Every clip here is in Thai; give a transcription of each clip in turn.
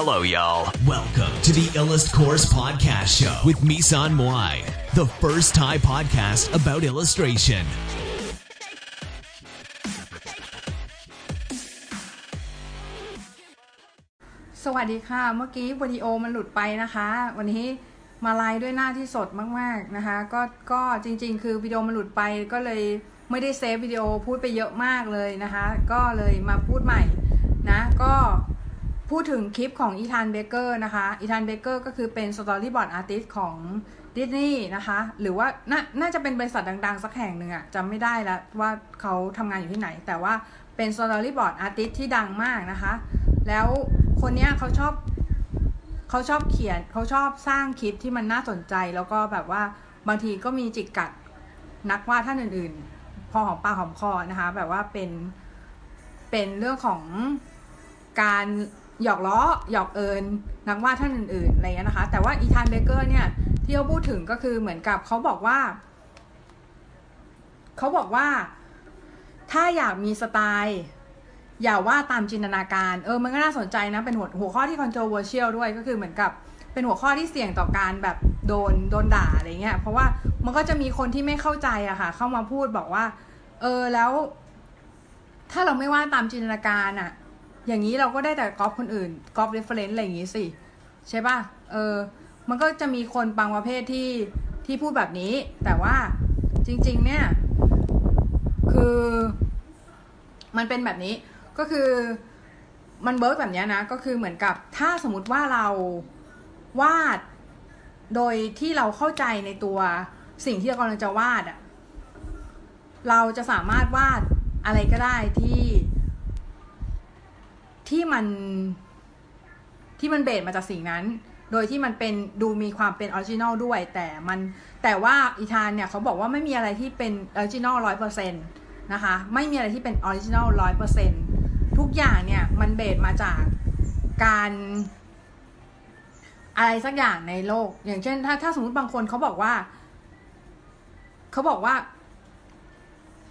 Hello, y'all. Welcome to the Illust Course Podcast Show with Misan Moai, the first Thai podcast about illustration. สวัสดีค่ะ เมื่อกี้วิดีโอมันหลุดไปนะคะ วันนี้มาไลฟ์ด้วยหน้าที่สดมากๆนะคะ ก็ก็จริงๆ คือวิดีโอมันหลุดไปก็เลยไม่ได้เซฟวิดีโอพูดไปเยอะมากเลยนะคะ ก็เลยมาพูดใหม่นะก็ พูดถึงคลิปของ Ethan Becker นะคะ Ethan Becker ก็คือเป็น storyboard artist ของดิสนีย์นะคะ หรือว่าน่าน่าจะเป็นบริษัทดังๆ สักแห่งหนึ่งอะจำไม่ได้แล้วว่าเขาทำงานอยู่ที่ไหน แต่ว่าเป็น storyboard artist ที่ดังมากนะคะ แล้วคนเนี้ยเขาชอบเขาชอบเขียนเขาชอบสร้างคลิปที่มันน่าสนใจ แล้วก็แบบว่าบางทีก็มีจิกกัดนักวาดท่านอื่นๆ พอหอมปากหอมคอนะคะ แบบว่าเป็นเป็นเรื่องของการ หยอกล้อหยอกเอิญนักวาดท่านอื่นๆอะไรเงี้ยนะคะ แต่ว่าอีธานเบเกอร์เนี่ยที่เขาพูดถึงก็คือเหมือนกับเขาบอกว่าเขาบอกว่า ถ้าอยากมีสไตล์ อย่าว่าตามจินตนาการ เออมันก็น่าสนใจนะ เป็นหัวหัวข้อที่ controversial ด้วยก็คือเหมือนกับเป็นหัวข้อที่เสี่ยงต่อการแบบโดนโดนด่าอะไรเงี้ยเพราะว่ามันก็จะมีคนที่ไม่เข้าใจอะค่ะ เข้ามาพูดบอกว่า เออแล้ว ถ้าเราไม่วาดตามจินตนาการอะ อย่างนี้เราก็ได้แต่ก๊อปคนอื่นก๊อป reference อะไรอย่างงี้สิ ใช่ป่ะ เออ มันก็จะมีคนบางประเภทที่ที่พูดแบบนี้ แต่ว่าจริง ๆ เนี่ย คือ มันเป็นแบบนี้ก็คือมัน work แบบนี้นะ ก็คือเหมือนกับถ้าสมมติว่าเราวาดโดยที่เราเข้าใจในตัวสิ่งที่เรากำลังจะวาดอะเราจะสามารถวาดอะไรก็ได้ที่ มันที่มัน base มาจากสิ่งนั้น โดยที่มันเป็นดูมีความเป็น original ด้วย แต่มันแต่ว่า Ethan เนี่ยเขาบอกว่าไม่มีอะไรที่เป็น original ร้อยเปอร์เซ็นต์นะคะไม่มีอะไรที่เป็น original ร้อยเปอร์เซ็นต์ทุกอย่างเนี่ยมัน base มาจากการอะไรสักอย่างในโลก อย่างเช่น ถ้าถ้าสมมติบางคนเขาบอกว่า เขาบอกว่า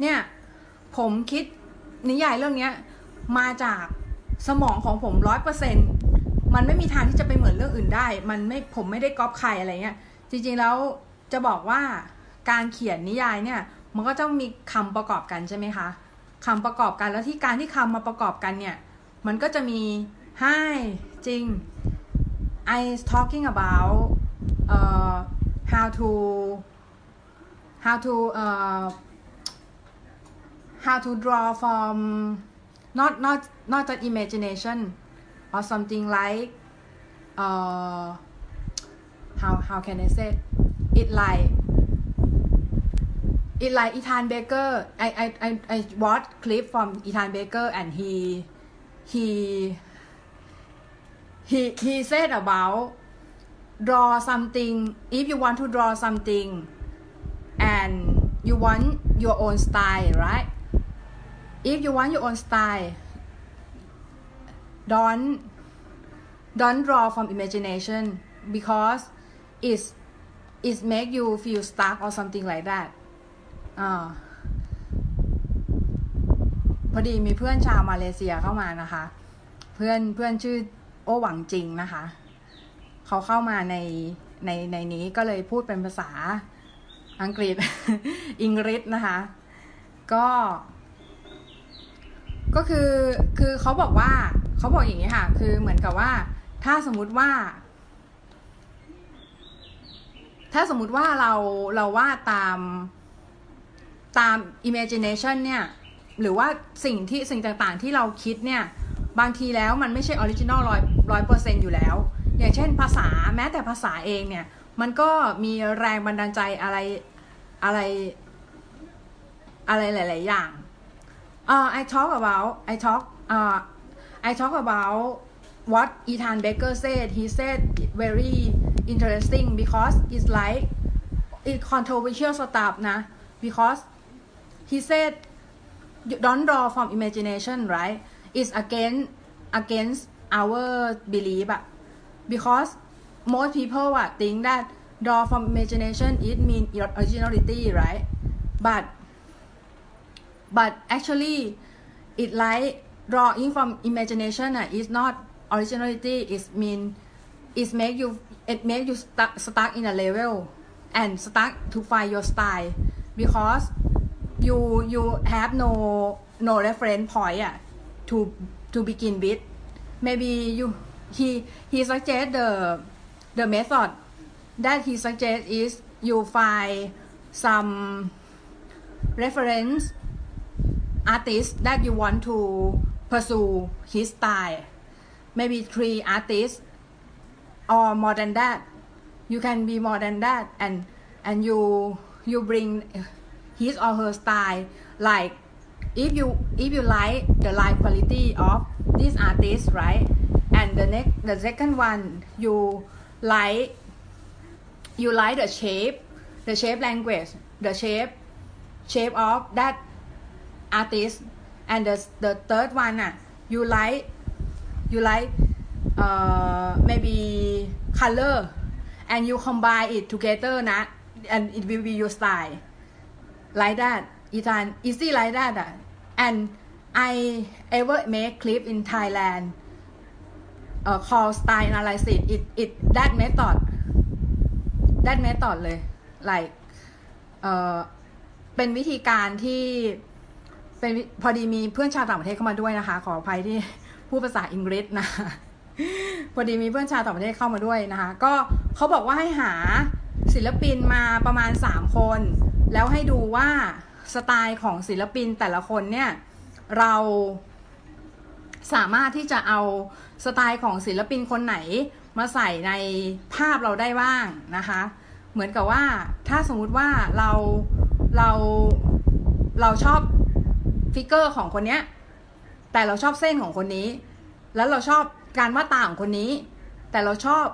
เนี่ย ผมคิดนิยายเรื่องเนี้ย มาจาก สมองของผมร้อยเปอร์เซ็นมันไม่มีทางที่จะไปเหมือนเรื่องอื่นได้ มันไม่ผมไม่ได้ก๊อปใครอะไรเงี้ย จริงๆแล้วจะบอกว่าการเขียนนิยายเนี่ย มันก็ต้องมีคำประกอบกันใช่ไหมคะคำประกอบกันแล้วที่การที่คำมาประกอบกันเนี่ย มันก็จะมี hi จริง I talking about uh, how to how to uh, how to draw from not not not just imagination or something like uh, how how can I say? It like it like Ethan Baker. I I I I watched clip from Ethan Baker and he he he he said about draw something if you want to draw something and you want your own style right if you want your own style don't don't draw from imagination because it's it make you feel stuck or something like that อ่าพอดีมีเพื่อนชาวมาเลเซียเข้ามานะคะ เพื่อนเพื่อนชื่อโอหวังจริงนะคะ เขาเข้ามาในในในนี้ก็เลยพูดเป็นภาษาอังกฤษอังกฤษนะคะ ก็ ก็คือคือเขาบอกว่าเขาบอกอย่างนี้ค่ะ คือเหมือนกับว่า ถ้าสมมุติว่า ถ้าสมมุติว่าเราเราวาดตามตาม imagination เนี่ย หรือว่าสิ่งที่สิ่งต่างๆ ที่เราคิดเนี่ย บางทีแล้วมันไม่ใช่ original ร้อยร้อยเปอร์เซ็นอยู่แล้ว อย่างเช่นภาษาแม้แต่ภาษาเองเนี่ย มันก็มีแรงบันดาลใจอะไรอะไร อะไรหลาย ๆ อย่าง Uh, I talk about I talk uh, I talk about what Ethan Baker said. He said very interesting because it's like it's controversial stuff nah, because he said you don't draw from imagination right? It's against against our belief uh, because most people uh, think that draw from imagination it means originality right? But but actually it like drawing from imagination uh, is not originality is mean is make you it make you stuck stuck in a level and stuck to find your style. Because you you have no no reference point uh, to to begin with. Maybe you he he suggest the the method. That he suggest is you find some reference artist that you want to pursue his style. Maybe three artists or more than that. You can be more than that and and you you bring his or her style. Like if you if you like the live quality of this artist right? And the next the second one you like you like the shape the shape language the shape shape of that artist and the the third one ah you like you like uh maybe color and you combine it together นะ and it will be your style like that อีธาน easy like that อะ and I ever make clip in Thailand uh, call style analysis it it that method that method เลย like เอ่อเป็นวิธีการที่ เป็นพอดีมีเพื่อนชาวต่างประเทศเข้ามาด้วยนะคะ ขออภัยที่พูดภาษาอังกฤษนะพอดีมีเพื่อนชาวต่างประเทศเข้ามาด้วยนะคะ ก็เขาบอกว่าให้หาศิลปินมาประมาณ 3 คน แล้วให้ดูว่าสไตล์ของศิลปินแต่ละคนเนี่ยเราสามารถที่จะเอาสไตล์ของศิลปินคนไหนมาใส่ในภาพเราได้บ้างนะคะ เหมือนกับว่าถ้าสมมุติว่าเราเราเราชอบ figure ของคนเนี้ย แต่เราชอบเส้นของคนนี้ แล้วเราชอบการวาดตาของคนนี้ แต่เราชอบ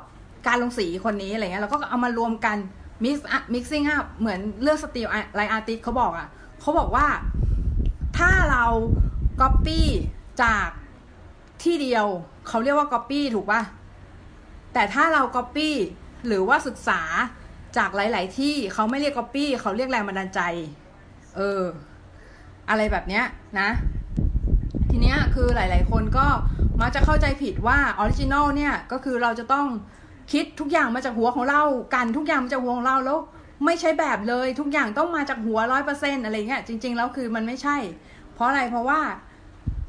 การลงสีคนนี้อะไรเงี้ยเราก็เอามารวมกัน mix up mixing up เหมือนเลือกสติลไล artist เขาบอกอะ่ะเขาบอกว่าถ้าเรา copy จากที่เดียว เขาเรียกว่า copy ถูกปะ่ะแต่ถ้าเรา copy หรือว่าศึกษาจากหลาย ๆ ที่เขาไม่เรียก copy เขาเรียกแรงบันดาลใจ เออ อะไรแบบเนี้ยนะ ทีเนี้ยคือหลาย ๆ คนก็มักจะเข้าใจผิดว่า original เนี่ยก็คือเราจะต้องคิดทุกอย่างมาจากหัวของเรากันทุกอย่างมาจากหัวของเราแล้วไม่ใช่แบบเลยทุกอย่างต้องมาจากหัวร้อยเปอร์เซ็นอะไรเงี้ยจริง ๆ แล้วคือมันไม่ใช่ เพราะอะไรเพราะว่า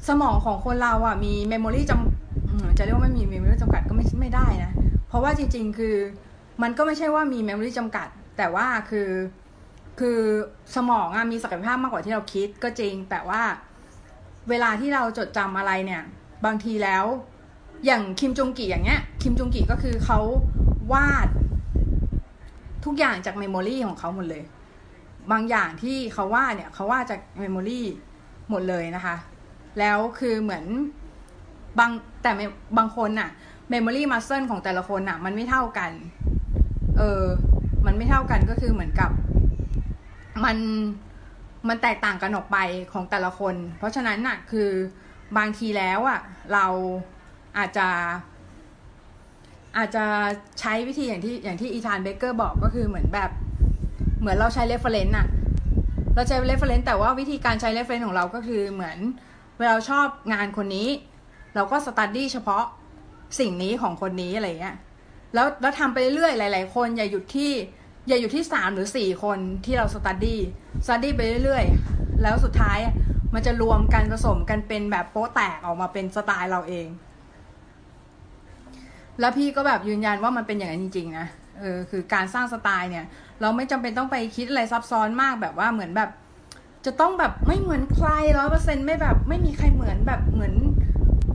สมองของคนเราอะมี memory จำจะเรียกว่าไม่มี memory จำกัดก็ไม่ไม่ได้นะ เพราะว่าจริง ๆ คือมันก็ไม่ใช่ว่ามี memory จำกัด แต่ว่าคือ คือสมองอะมีศักยภาพมากกว่าที่เราคิดก็จริง แต่ว่าเวลาที่เราจดจำอะไรเนี่ย บางทีแล้ว อย่างคิมจองกีอย่างเงี้ย คิมจองกีก็คือเขาวาด ทุกอย่างจาก memory ของเขาหมดเลย บางอย่างที่เขาวาดเนี่ยเขาวาดจาก memory หมดเลยนะคะ แล้วคือเหมือนบางแต่บางคนน่ะ memory muscle ของแต่ละคนน่ะมันไม่เท่ากัน เออ มันไม่เท่ากันก็คือเหมือนกับ มันมันแตกต่างกันออกไปของแต่ละคน เพราะฉะนั้นน่ะคือบางทีแล้วอะเราอาจจะ อาจจะใช้วิธีอย่างที่อย่างที่อีธานเบเกอร์บอกก็คือเหมือนแบบเหมือนเราใช้ reference อะเราใช้ reference แต่ว่าวิธีการใช้ reference ของเราก็คือเหมือนเวลาชอบงานคนนี้ เราก็ study เฉพาะสิ่งนี้ของคนนี้อะไรเงี้ยแล้วแล้วทำไปเรื่อยๆหลาย ๆ คนอย่าหยุดที่ อย่าหยุดที่สามหรือสี่คนที่เรา study study ไปเรื่อยๆ แล้วสุดท้ายมันจะรวมกันผสมกันเป็นแบบโป๊ะแตกออกมาเป็นสไตล์เราเอง แล้วพี่ก็แบบยืนยันว่ามันเป็นอย่างนั้นจริงๆนะเออคือการสร้างสไตล์เนี่ย เราไม่จำเป็นต้องไปคิดอะไรซับซ้อนมากแบบว่าเหมือนแบบ จะต้องแบบไม่เหมือนใครร้อยเปอร์เซ็นต์ไม่แบบ ไม่มีใครเหมือนแบบเหมือน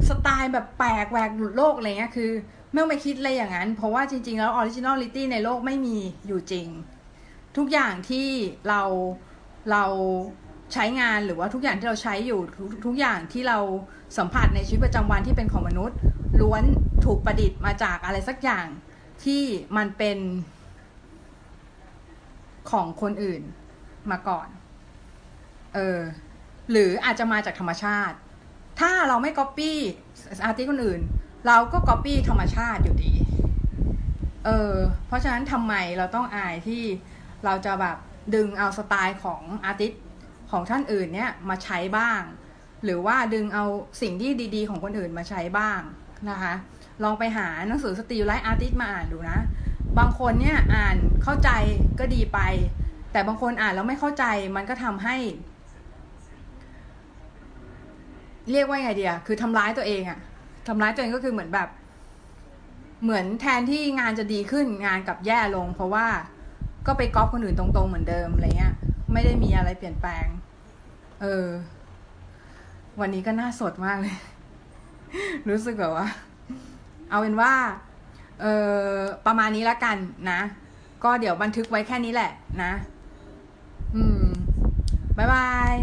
สไตล์แบบแปลกแหวกหลุดโลกอะไรเงี้ยคือ ไม่ต้องไปคิดอะไรอย่างนั้น เพราะว่าจริง ๆ แล้ว originality ในโลกไม่มีอยู่จริง ทุกอย่างที่เราเราใช้งานหรือว่าทุกอย่างที่เราใช้อยู่ทุกทุกอย่างที่เราสัมผัสในชีวิตประจำวันที่เป็นของมนุษย์ ล้วนถูกประดิษฐ์มาจากอะไรสักอย่างที่มันเป็นของคนอื่นมาก่อน เออ หรืออาจจะมาจากธรรมชาติ ถ้าเราไม่ก๊อปปี้ artist คนอื่น เราก็ก๊อปปี้ธรรมชาติอยู่ดี เออ เพราะฉะนั้นทำไมเราต้องอายที่เราจะแบบดึงเอาสไตล์ของ artist ของท่านอื่นเนี่ยมาใช้บ้าง หรือว่าดึงเอาสิ่งที่ดี ๆ ของคนอื่นมาใช้บ้างนะคะ ลองไปหาหนังสือ Steal Like an Artist มาอ่านดูนะ บางคนเนี่ยอ่านเข้าใจก็ดีไป แต่บางคนอ่านแล้วไม่เข้าใจมันก็ทำให้ เรียกว่าไงเดียคือทำร้ายตัวเองอะ ทำร้ายตัวเองก็คือเหมือนแบบ เหมือนแทนที่งานจะดีขึ้นงานกลับแย่ลง เพราะว่าก็ไปก๊อปคนอื่นตรงๆเหมือนเดิมอะไรเงี้ย ไม่ได้มีอะไรเปลี่ยนแปลง เออ วันนี้ก็น่าสดมากเลย รู้สึกแบบว่า เอาเป็นว่า เออประมาณนี้ละกันนะ ก็เดี๋ยวบันทึกไว้แค่นี้แหละนะ อืม บ๊ายบาย